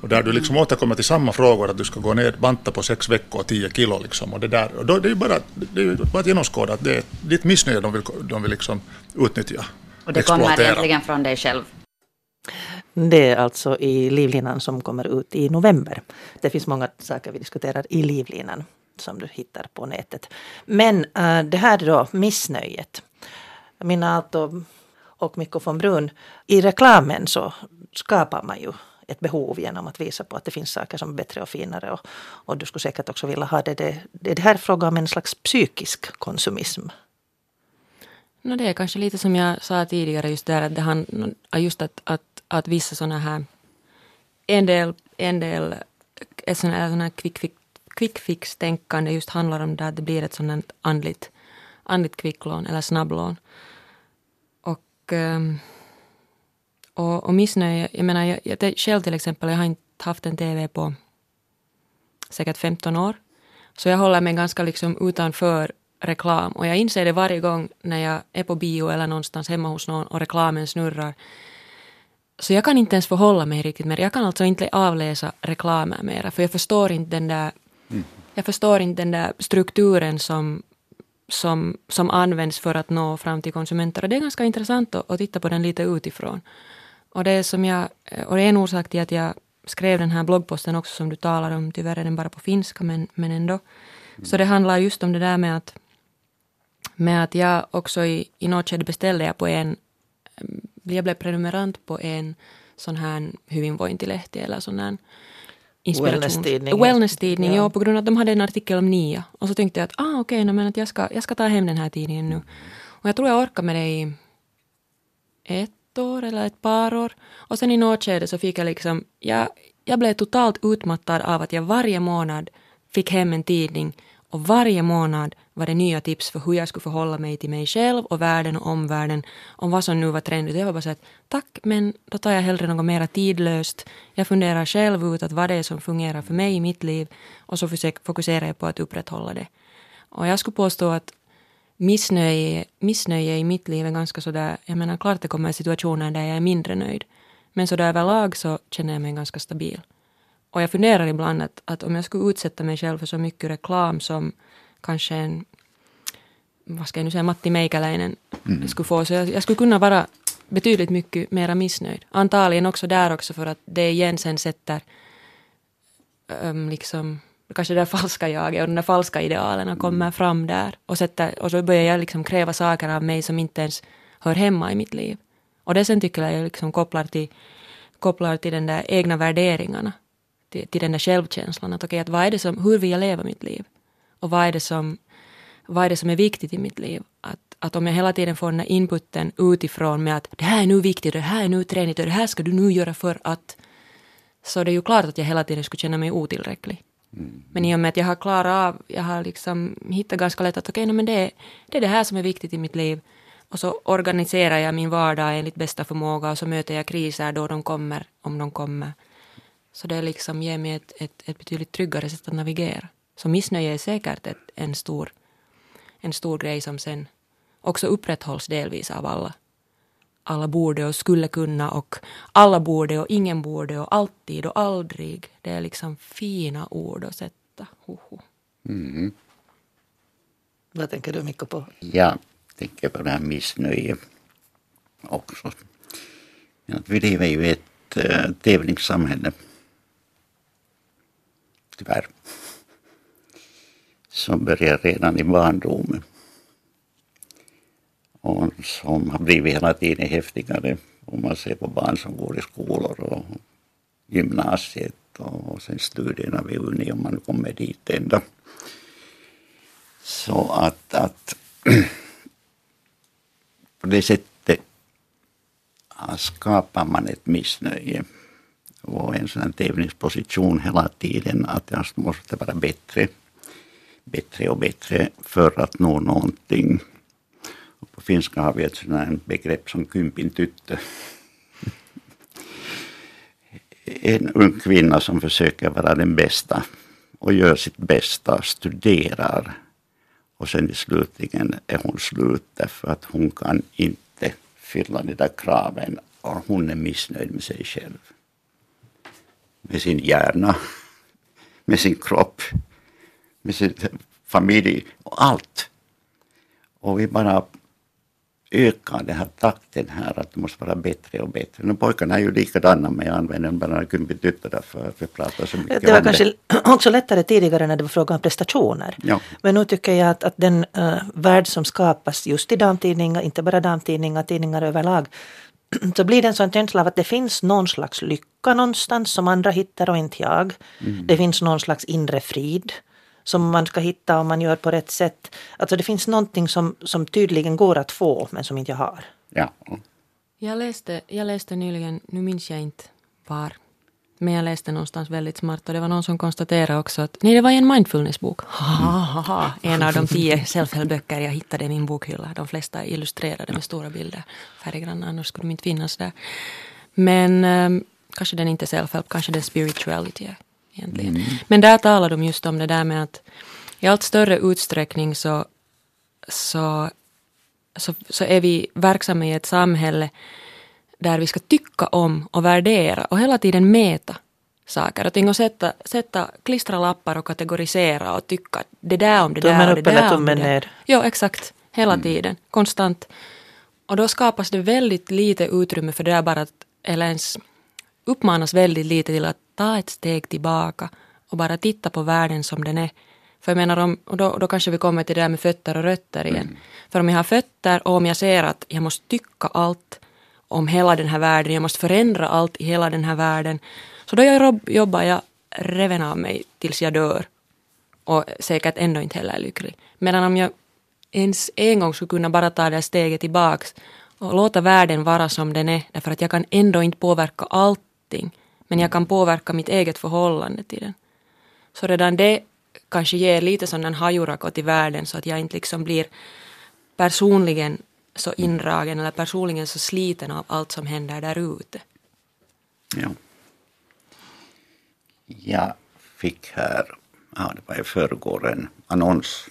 och där du liksom återkommer till samma frågor, att du ska gå ner, banta på sex veckor, tio kilo liksom. Och det där, och då, det är ju bara, det är bara att genomskåda att det är ditt missnöje de vill, de vill liksom utnyttja. Och det kommer egentligen från dig själv? Det är alltså i livlinan som kommer ut i november. Det finns många saker vi diskuterar i livlinan som du hittar på nätet. Men äh, det här då, missnöjet. Mina Aalto och Mikko von Brun, i reklamen så skapar man ju ett behov genom att visa på att det finns saker som är bättre och finare. Och, och du skulle säkert också vilja ha det. Det, det, det här frågan fråga om en slags psykisk konsumism. No, det är kanske lite som jag sa tidigare, just där att det han, just att, att, att vissa sådana här, en del, en del ett sådant här, här quick, fix, quick fix-tänkande just handlar om det att det blir ett sådant andligt, andligt kvicklån eller snabblån. Och um, och, och missnöje, jag menar jag, jag, själv till exempel, jag har inte haft en TV på säkert 15 år. Så jag håller mig ganska liksom utanför reklam och jag inser det varje gång när jag är på bio eller någonstans hemma hos någon och reklamen snurrar. Så jag kan inte ens förhålla mig riktigt mer. Jag kan alltså inte avläsa reklamen mera för jag förstår inte den där, mm. jag förstår inte den där strukturen som, som, som används för att nå fram till konsumenter. Och det är ganska intressant att, att titta på den lite utifrån. Och det, är som jag, och det är en orsak till att jag skrev den här bloggposten också som du talar om. Tyvärr är den bara på finska men, men ändå. Mm. Så det handlar just om det där med att, med att jag också i, i något skede beställde jag på en, jag blev prenumerant på en sån här hyvinvointilehti eller sån här Wellness-tidning. Wellness-tidning, ja. ja. på grund av att de hade en artikel om NIA. Och så tänkte jag att ah, okej, okay, no, jag, ska, jag ska ta hem den här tidningen nu. Och jag tror jag orkar med det i ett ett år eller ett par år. Och sen i något skede så fick jag liksom, jag, jag blev totalt utmattad av att jag varje månad fick hem en tidning och varje månad var det nya tips för hur jag skulle förhålla mig till mig själv och världen och omvärlden, om vad som nu var trendigt. Jag var bara så att tack, men då tar jag hellre något mer tidlöst. Jag funderar själv ut att vad det är som fungerar för mig i mitt liv och så fokuserar jag på att upprätthålla det. Och jag skulle påstå att missnöje, missnöje i mitt liv är ganska sådär, jag menar klart det kommer situationer där jag är mindre nöjd. Men så överlag så känner jag mig ganska stabil. Och jag funderar ibland att, att om jag skulle utsätta mig själv för så mycket reklam som kanske en, vad ska jag nu säga, Matti Meikäläinen mm. skulle få, så jag, jag, skulle kunna vara betydligt mycket mera missnöjd. Antagligen också där också för att det igen sen sätter um, liksom kanske det där falska jaget och de där falska idealen kommer fram där. Och, sätter, och så börjar jag liksom kräva saker av mig som inte ens hör hemma i mitt liv. Och det sen tycker jag liksom kopplar till, kopplar till den där egna värderingarna. Till, till den där självkänslan. Att, okay, att vad är det som, hur vill jag leva mitt liv? Och vad är det som, vad är, det som är viktigt i mitt liv? Att, att om jag hela tiden får den här inputen utifrån med att det här är nu viktigt, det här är nu tränigt och det här ska du nu göra för att så det är ju klart att jag hela tiden skulle känna mig otillräcklig. Mm. Men i och med att jag har klarat av, jag har liksom hittat ganska lätt att okej, okay, men det, det är det här som är viktigt i mitt liv. Och så organiserar jag min vardag enligt bästa förmåga och så möter jag kriser då de kommer, om de kommer. Så det liksom ger mig ett, ett, ett betydligt tryggare sätt att navigera. Så missnöje är säkert ett, en, stor, en stor grej som sen också upprätthålls delvis av alla. Alla borde och skulle kunna och alla borde och ingen borde och alltid och aldrig. Det är liksom fina ord att sätta. Hoho. Mm. Vad tänker du Mikko på? Jag tänker på det här missnöje också. vi lever ju i ett äh, tävlingssamhälle. Tyvärr som börjar redan i barndomen och som har blivit hela tiden häftigare om man ser på barn som går i skolor och gymnasiet och sen studierna vid Uni om man kommer dit ända. Så att, att på det sättet skapar man ett missnöje och en sån tävlingsposition hela tiden att jag måste vara bättre bättre och bättre för att nå någonting. På finska har vi ett sådant begrepp som kympin tyttö. En ung kvinna som försöker vara den bästa och gör sitt bästa, studerar och sen i slutligen är hon slut därför att hon kan inte fylla de där kraven och hon är missnöjd med sig själv. Med sin hjärna, med sin kropp med sin familj och allt. Och vi bara ökar den här takten här att det måste vara bättre och bättre. Nu pojkarna är ju likadana men jag använder bara kumpityttöra för att vi pratar så mycket Det var kanske det. också lättare tidigare när det var fråga om prestationer. Ja. Men nu tycker jag att, att den uh, värld som skapas just i damtidningar, inte bara damtidningar, tidningar överlag, så blir det en sån känsla av att det finns någon slags lycka någonstans som andra hittar och inte jag. Mm. Det finns någon slags inre frid som man ska hitta om man gör på rätt sätt. Alltså det finns någonting som, som tydligen går att få men som inte jag har. Ja. Jag läste, jag läste nyligen, nu minns jag inte var, men jag läste någonstans väldigt smart och det var någon som konstaterade också att nej det var en mindfulnessbok. en av de tio self-help-böcker jag hittade i min bokhylla. De flesta illustrerade med stora bilder, färggranna, annars skulle de inte finnas där. Men um, kanske den inte är self-help, kanske det är spirituality egentligen. Mm. Men där talar de just om det där med att i allt större utsträckning så, så, så, så är vi verksamma i ett samhälle där vi ska tycka om och värdera och hela tiden mäta saker och ting och sätta, sätta, klistra lappar och kategorisera och tycka det där om det tummen där och det där om det ner. Jo, exakt. Hela mm. tiden. Konstant. Och då skapas det väldigt lite utrymme för det där bara att, eller ens uppmanas väldigt lite till att ta ett steg tillbaka och bara titta på världen som den är. För jag menar, om, och då, då kanske vi kommer till det där med fötter och rötter igen. Mm. För om jag har fötter och om jag ser att jag måste tycka allt om hela den här världen, jag måste förändra allt i hela den här världen. Så då jag jobbar jag reven av mig tills jag dör. Och säkert ändå inte heller är lycklig. Medan om jag ens en gång skulle kunna bara ta det steget tillbaks och låta världen vara som den är, därför att jag kan ändå inte påverka allting, men jag kan påverka mitt eget förhållande till den. Så redan det kanske ger lite sån en hajurakot i världen så att jag inte liksom blir personligen så indragen eller personligen så sliten av allt som händer där ute. Ja. Jag fick här, ja det var i förrgår, en annons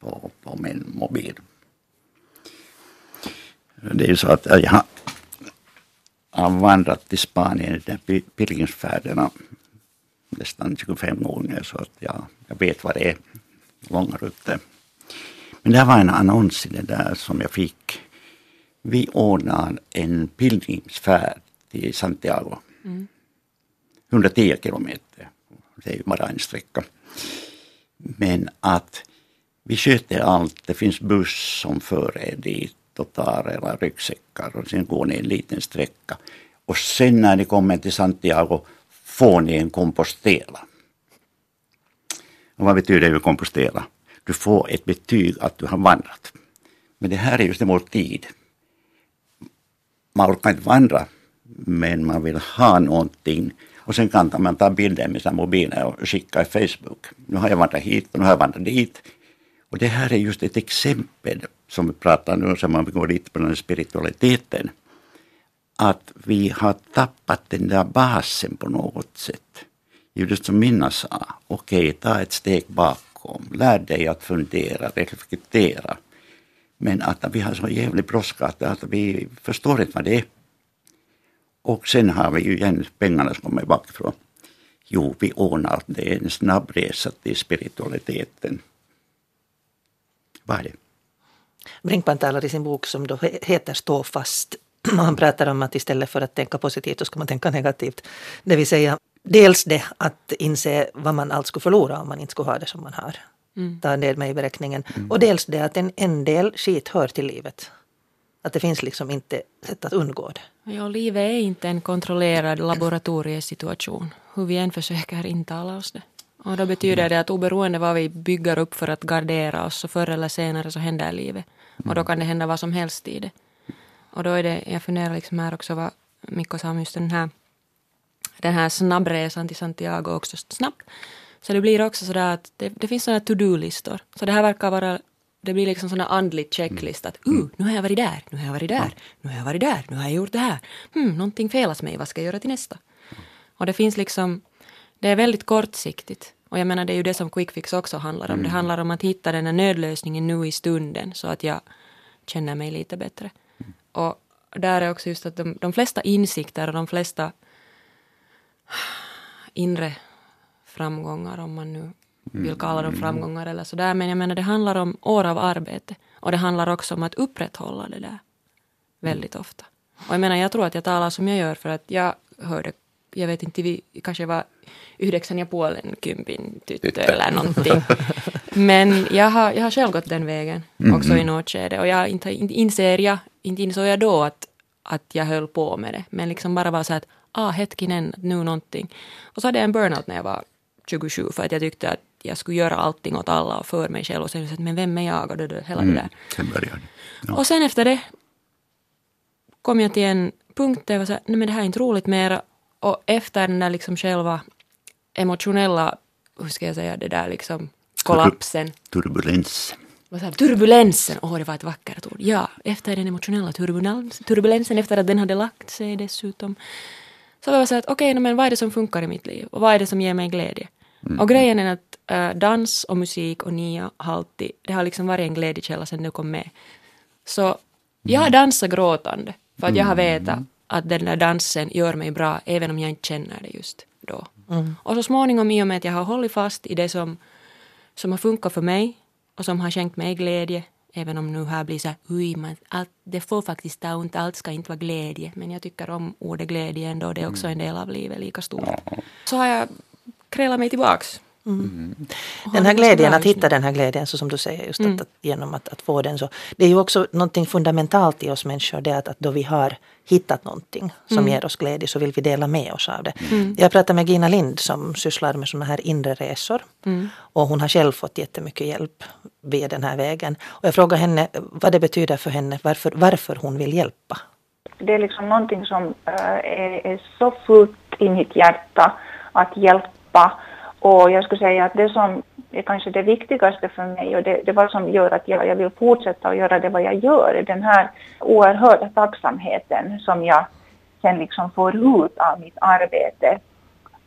på, på min mobil. Det är ju så att jag har, vandrat till Spanien pilgrimsfärderna nästan 25 gånger så att jag, jag vet vad det är, långa rutter. Men det var en annons i det där som jag fick. Vi ordnar en pilgrimsfärd till Santiago. Mm. 110 kilometer, det är ju bara en sträcka. Men att vi sköter allt, det finns buss som för er dit och tar era ryggsäckar och sen går ni en liten sträcka. Och sen när ni kommer till Santiago får ni en kompostela. Och vad betyder det kompostela? Du får ett betyg att du har vandrat. Men det här är just vår tid. Man orkar inte vandra, men man vill ha någonting. Och sen kan man ta bilder med sin mobil och skicka i Facebook. Nu har jag vandrat hit och nu har jag vandrat dit. Och det här är just ett exempel som vi pratar nu, som man går lite på den spiritualiteten. Att vi har tappat den där basen på något sätt. Just som Minna sa, okej, okay, ta ett steg bakom, lär dig att fundera, reflektera. Men att vi har så jävligt brådska att vi förstår inte vad det är. Och sen har vi ju igen pengarna som kommer bakifrån. Jo, vi ordnar det är en snabb resa till spiritualiteten. Vad är det? Brinkman talar i sin bok som då heter Stå fast. Han pratar om att istället för att tänka positivt så ska man tänka negativt. Det vill säga dels det att inse vad man allt skulle förlora om man inte skulle ha det som man har. Mm. Ta det med i beräkningen. Mm. Och dels det att en, en del skit hör till livet. Att det finns liksom inte sätt att undgå det. Ja, livet är inte en kontrollerad laboratoriesituation. Hur vi än försöker intala oss det. Och då betyder det att oberoende vad vi bygger upp för att gardera oss så förr eller senare så händer livet. Och då kan det hända vad som helst i det. Och då är det, jag funderar liksom här också vad Mikko sa om just den här, den här snabbresan till Santiago också snabbt. Så det blir också sådär att det, det finns sådana to-do-listor. Så det här verkar vara det blir liksom sån andlig checklist att uh, nu har jag varit där, nu har jag varit där, nu har jag varit där, nu har jag gjort det här. Hmm, någonting felas mig, vad ska jag göra till nästa? Och det finns liksom, det är väldigt kortsiktigt. Och jag menar det är ju det som quickfix också handlar om. Mm. Det handlar om att hitta den här nödlösningen nu i stunden så att jag känner mig lite bättre. Mm. Och där är också just att de, de flesta insikter och de flesta inre framgångar, om man nu vill kalla dem mm. framgångar eller sådär. Men jag menar det handlar om år av arbete. Och det handlar också om att upprätthålla det där väldigt ofta. Och jag menar jag tror att jag talar som jag gör för att jag hörde, jag vet inte, vi kanske var yhdeksän ja puolen kympin tyttö eller någonting. Men jag har, jag har själv gått den vägen mm, också mm. i något skede. Och jag inte, inser jag, inte insåg jag då att, att jag höll på med det. Men liksom bara var så att, ah hetkinen, nu någonting. Och så hade jag en burnout när jag var 27 för att jag tyckte att jag skulle göra allting åt alla och för mig själv. Och sen så att, men vem är jag? Och det, det, hela mm, det där. Sen började ja. Och sen efter det kom jag till en punkt där jag var så här, nej men det här är inte roligt mer. Och efter den där liksom själva emotionella, hur ska jag säga det där liksom, kollapsen. Turbulens. Vad sa Turbulensen, åh oh, det var ett vackert ord. Ja, efter den emotionella turbulens, turbulensen, efter att den hade lagt sig dessutom. Så var jag så att okej, okay, men vad är det som funkar i mitt liv? Och vad är det som ger mig glädje? Mm. Och grejen är att äh, dans och musik och Nia har alltid, det har liksom varit en glädjekälla sedan du kom med. Så jag har dansat gråtande för att jag har mm. vetat att den där dansen gör mig bra även om jag inte känner det just då. Mm. Och så småningom i och med att jag har hållit fast i det som, som har funkat för mig och som har skänkt mig glädje Även om nu här blir så här, ui, man, allt, det får faktiskt ta ont, allt ska inte vara glädje. Men jag tycker om ordet glädje ändå, det är också en del av livet lika stort. Så har jag krälat mig tillbaks Mm. Den här glädjen, att hitta den här glädjen, så som du säger, just mm. att, att, genom att, att få den så. Det är ju också någonting fundamentalt i oss människor, det att, att då vi har hittat någonting som mm. ger oss glädje så vill vi dela med oss av det. Mm. Jag pratade med Gina Lind som sysslar med sådana här inre resor. Mm. Och hon har själv fått jättemycket hjälp via den här vägen. Och jag frågade henne vad det betyder för henne, varför, varför hon vill hjälpa. Det är liksom någonting som äh, är, är så fullt i mitt hjärta att hjälpa och jag skulle säga att det som är kanske det viktigaste för mig och det, det var som gör att jag, jag vill fortsätta att göra det vad jag gör, är den här oerhörda tacksamheten som jag sen liksom får ut av mitt arbete.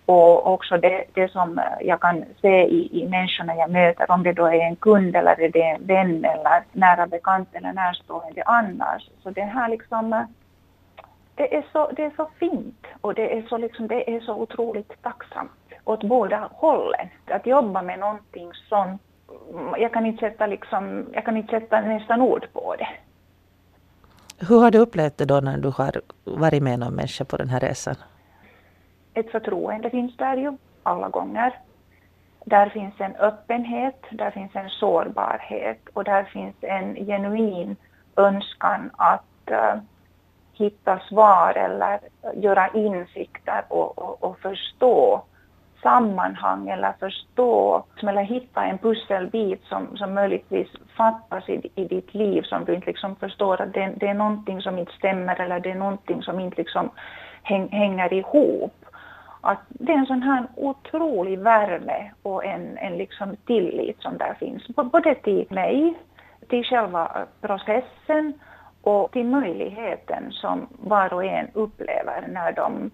Och också det, det som jag kan se i, i människorna jag möter, om det då är en kund eller är det en vän eller nära bekant eller närstående annars. Så det här liksom, det är så, det är så fint och det är så, liksom, det är så otroligt tacksamt åt båda hållen. Att jobba med någonting som, jag kan inte sätta, liksom, jag kan inte sätta nästan ord på det. Hur har du upplevt det då när du har varit med någon människa på den här resan? Ett förtroende finns där ju alla gånger. Där finns en öppenhet, där finns en sårbarhet och där finns en genuin önskan att uh, hitta svar eller göra insikter och, och, och förstå sammanhang eller förstå eller hitta en pusselbit som, som möjligtvis fattas i, i ditt liv som du inte liksom förstår att det, det är någonting som inte stämmer eller det är någonting som inte liksom häng, hänger ihop. Att det är en sån här otrolig värme och en, en liksom tillit som där finns, både till mig, till själva processen och till möjligheten som var och en upplever när de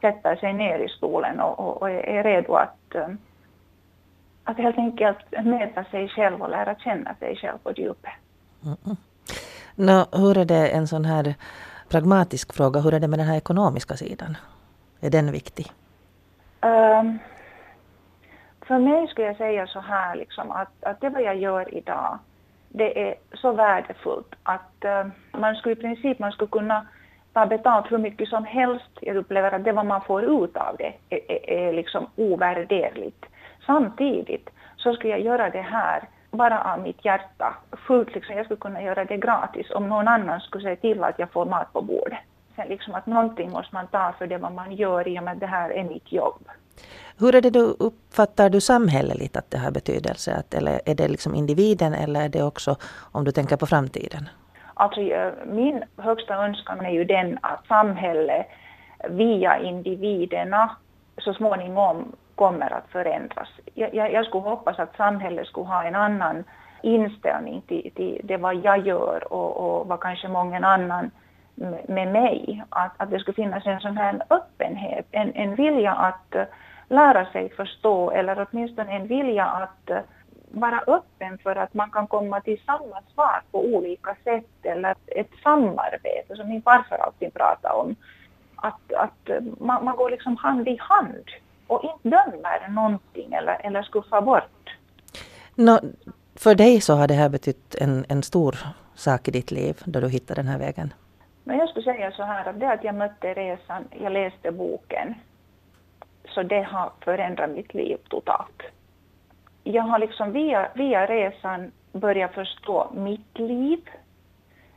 sätter sig ner i stolen och, och, och är redo att, eh, att helt enkelt möta sig själv och lära känna sig själv på djupet. Mm. No, hur är det en sån här pragmatisk fråga, hur är det med den här ekonomiska sidan? Är den viktig? Um, för mig skulle jag säga så här liksom att, att det vad jag gör idag, det är så värdefullt att uh, man skulle i princip man skulle kunna ta betalt hur mycket som helst. Jag upplever att det vad man får ut av det är, är, är liksom ovärderligt. Samtidigt så skulle jag göra det här bara av mitt hjärta. Fullt liksom, jag skulle kunna göra det gratis om någon annan skulle se till att jag får mat på bordet. Sen liksom att någonting måste man ta för det vad man gör i och med att det här är mitt jobb. Hur är det då, uppfattar du samhälleligt att det har betydelse? Att, eller är det liksom individen eller är det också om du tänker på framtiden? Alltså eh, min högsta önskan är ju den att samhället via individerna så småningom kommer att förändras. Jag, jag, jag skulle hoppas att samhället skulle ha en annan inställning till, till det vad jag gör och, och vad kanske många annan med mig. Att, att det skulle finnas en sån här öppenhet, en, en vilja att eh, lära sig förstå eller åtminstone en vilja att eh, vara öppen för att man kan komma till samma svar på olika sätt eller ett samarbete som min farfar alltid pratade om. Att, att man, man går liksom hand i hand och inte dömer någonting eller, eller skuffar bort. No, för dig så har det här betytt en, en stor sak i ditt liv då du hittade den här vägen? Men jag skulle säga så här att det att jag mötte resan, jag läste boken, så det har förändrat mitt liv totalt jag har liksom via, via resan börjat förstå mitt liv,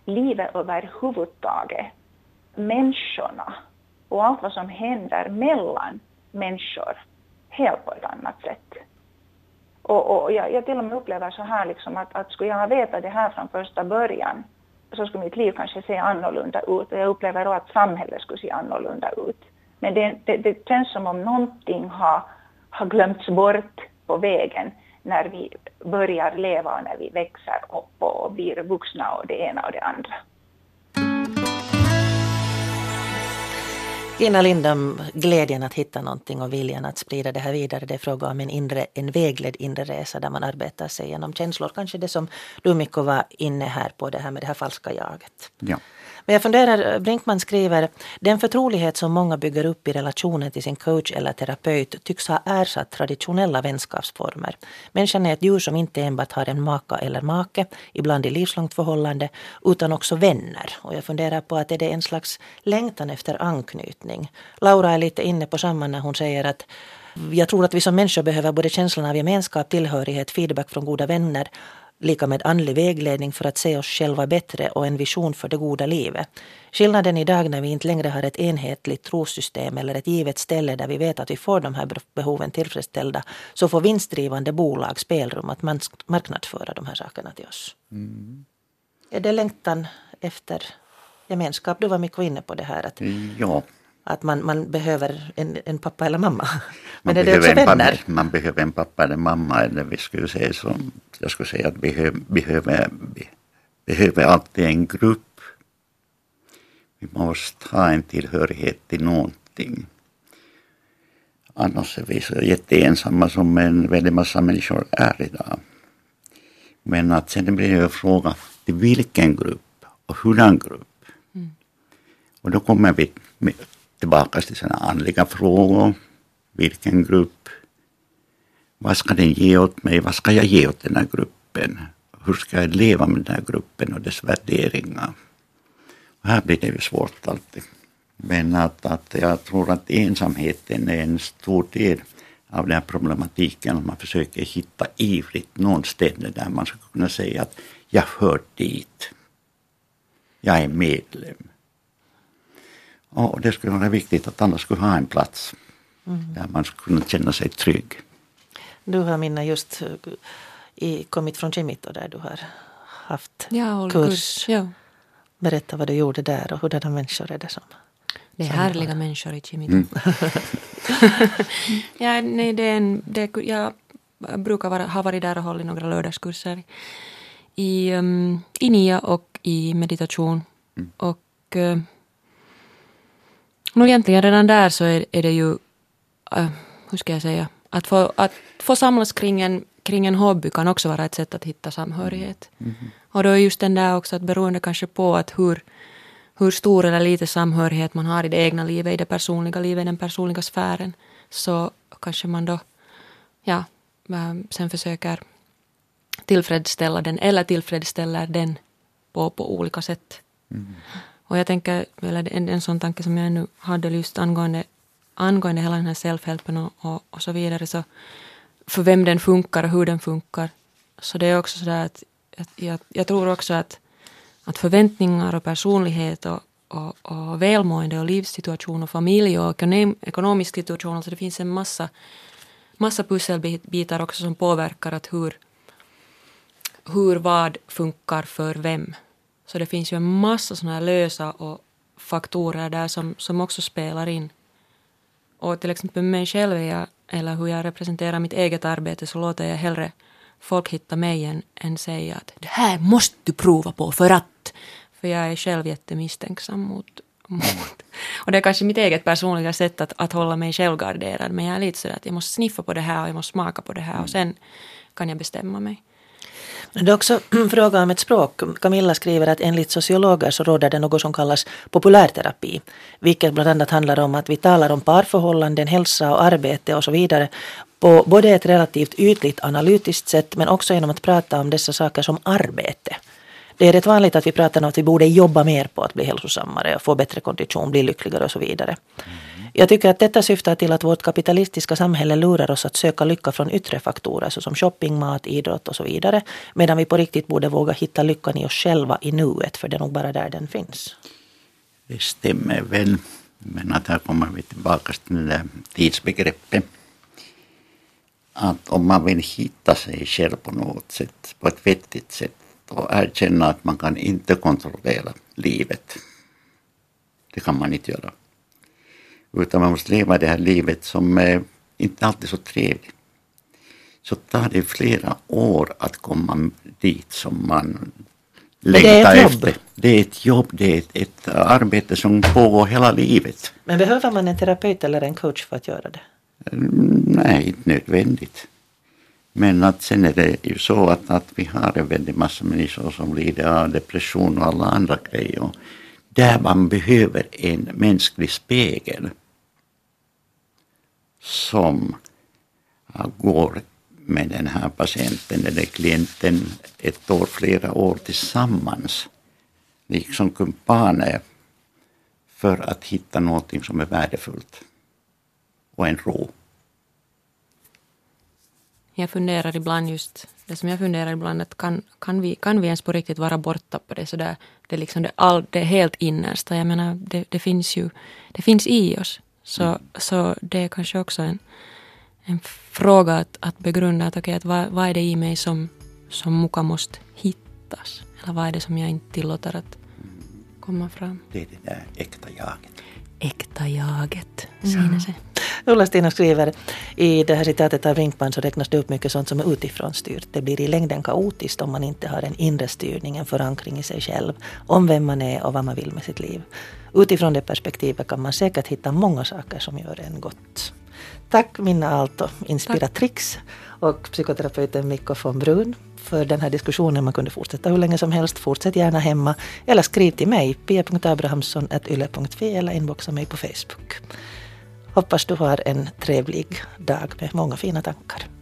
livet överhuvudtaget, människorna och allt vad som händer mellan människor helt på ett annat sätt. Och, och jag, jag till och med upplever så här liksom att, att skulle jag ha vetat det här från första början så skulle mitt liv kanske se annorlunda ut och jag upplever då att samhället skulle se annorlunda ut. Men det, det, det känns som om någonting har, har glömts bort på vägen när vi börjar leva och när vi växer upp och blir vuxna och det ena och det andra. Gina Lindom, glädjen att hitta någonting och viljan att sprida det här vidare. Det är fråga om en, inre, en vägledd inre resa där man arbetar sig genom känslor. Kanske det som du Mikko var inne här på, det här med det här falska jaget. Ja. Men jag funderar, Brinkman skriver, den förtrolighet som många bygger upp i relationen till sin coach eller terapeut tycks ha ersatt traditionella vänskapsformer. Människan är ett djur som inte enbart har en maka eller make, ibland i livslångt förhållande, utan också vänner. Och jag funderar på att är det en slags längtan efter anknytning? Laura är lite inne på samma när hon säger att jag tror att vi som människor behöver både känslan av gemenskap, tillhörighet, feedback från goda vänner, lika med andlig vägledning för att se oss själva bättre och en vision för det goda livet. Skillnaden idag när vi inte längre har ett enhetligt trossystem eller ett givet ställe där vi vet att vi får de här behoven tillfredsställda, så får vinstdrivande bolag spelrum att marknadsföra de här sakerna till oss. Mm. Är det längtan efter gemenskap? Du var mycket inne på det här. Att ja att man, man behöver en, en pappa eller mamma. Men man är det också vänner? Pappa, man behöver en pappa eller mamma eller vi skulle säga så. Jag skulle säga att vi behöver, behöver, behöver alltid en grupp. Vi måste ha en tillhörighet till någonting. Annars är vi så jätteensamma som en väldigt massa människor är idag. Men att sen blir det en fråga till vilken grupp och hurdan grupp. Mm. Och då kommer vi tillbaka till sina andliga frågor. Vilken grupp? Vad ska den ge åt mig? Vad ska jag ge åt den här gruppen? Hur ska jag leva med den här gruppen och dess värderingar? Och här blir det ju svårt alltid. Men att, att jag tror att ensamheten är en stor del av den här problematiken. Man försöker hitta ivrigt någon ställe där man ska kunna säga att jag hör dit. Jag är medlem. Och det skulle vara viktigt att alla skulle ha en plats mm. där man skulle kunna känna sig trygg. Du har Minna just eh, i, kommit från Chimito där du har haft ja, kurs. kurs. Ja. Berätta vad du gjorde där och hurdana människor är det som det är härliga människor i Chimito. Mm. ja, nej, det är en, det, jag brukar vara, ha varit där och hållit några lördagskurser i, um, i NIA och i meditation. Mm. Och uh, Nog egentligen redan där så är, är det ju, äh, hur ska jag säga, att få, att få samlas kring en, kring en hobby kan också vara ett sätt att hitta samhörighet. Mm. Mm. Och då är just den där också att beroende kanske på att hur, hur stor eller lite samhörighet man har i det egna livet, i det personliga livet, i den personliga sfären, så kanske man då ja, äh, sen försöker tillfredsställa den eller tillfredsställer den på, på olika sätt. Mm. Och jag tänker, eller en, en sån tanke som jag ännu hade just angående, angående hela den här self-helpen och, och, och, så vidare, så för vem den funkar och hur den funkar. Så det är också så att, att jag, jag, tror också att, att förväntningar och personlighet och, och, och välmående och livssituation och familj och ekonomisk situation, alltså det finns en massa, massa pusselbitar också som påverkar att hur, hur vad funkar för vem. Så det finns ju en massa sådana här lösa och faktorer där som, som också spelar in. Och till exempel mig själv jag, eller hur jag representerar mitt eget arbete så låter jag hellre folk hitta mig än, än säga att det här måste du prova på för att. För jag är själv jättemisstänksam mot, mot. Och det är kanske mitt eget personliga sätt att, att hålla mig självgarderad. Men jag är lite sådär att jag måste sniffa på det här och jag måste smaka på det här och sen kan jag bestämma mig. Det är också en fråga om ett språk. Camilla skriver att enligt sociologer så råder det något som kallas populärterapi. Vilket bland annat handlar om att vi talar om parförhållanden, hälsa och arbete och så vidare på både ett relativt ytligt analytiskt sätt men också genom att prata om dessa saker som arbete. Det är rätt vanligt att vi pratar om att vi borde jobba mer på att bli hälsosammare, få bättre kondition, bli lyckligare och så vidare. Mm. Jag tycker att detta syftar till att vårt kapitalistiska samhälle lurar oss att söka lycka från yttre faktorer såsom shopping, mat, idrott och så vidare. Medan vi på riktigt borde våga hitta lyckan i oss själva i nuet, för det är nog bara där den finns. Det stämmer väl. Men att här kommer vi tillbaka till det där tidsbegreppet. Att om man vill hitta sig själv på något sätt, på ett vettigt sätt och erkänna att man kan inte kontrollera livet. Det kan man inte göra. Utan man måste leva det här livet som är inte alltid så trevligt. Så tar det flera år att komma dit som man längtar efter. Det är ett jobb, det är ett, ett arbete som pågår hela livet. Men behöver man en terapeut eller en coach för att göra det? Mm, nej, inte nödvändigt. Men att sen är det ju så att, att vi har en väldig massa människor som lider av depression och alla andra grejer där man behöver en mänsklig spegel som går med den här patienten eller klienten ett år, flera år tillsammans, liksom kumpaner, för att hitta någonting som är värdefullt och en ro. jag funderar ibland just, det som jag funderar ibland, att kan, kan, vi, kan vi ens på riktigt vara borttappade sådär, det är liksom det, all, det helt innersta. Jag menar, det, det finns ju, det finns i oss. Så, mm. så det är kanske också en, en fråga att, att begrunda, att, okay, att vad, vad är det i mig som, som muka måste hittas? Eller vad är det som jag inte tillåter att komma fram? Det är det där äkta jaget. Äkta jaget, mm. sig. Ulla-Stina skriver i det här citatet av Brinkman så räknas det upp mycket sånt som är utifrån styrt. Det blir i längden kaotiskt om man inte har en inre styrning, en förankring i sig själv, om vem man är och vad man vill med sitt liv. Utifrån det perspektivet kan man säkert hitta många saker som gör en gott. Tack Minna Aalto, Inspiratrix och psykoterapeuten Mikko von Brun för den här diskussionen. Man kunde fortsätta hur länge som helst. Fortsätt gärna hemma eller skriv till mig, pia.abrahamsson.yle.fi e eller inboxa mig på Facebook. Hoppas du har en trevlig dag med många fina tankar.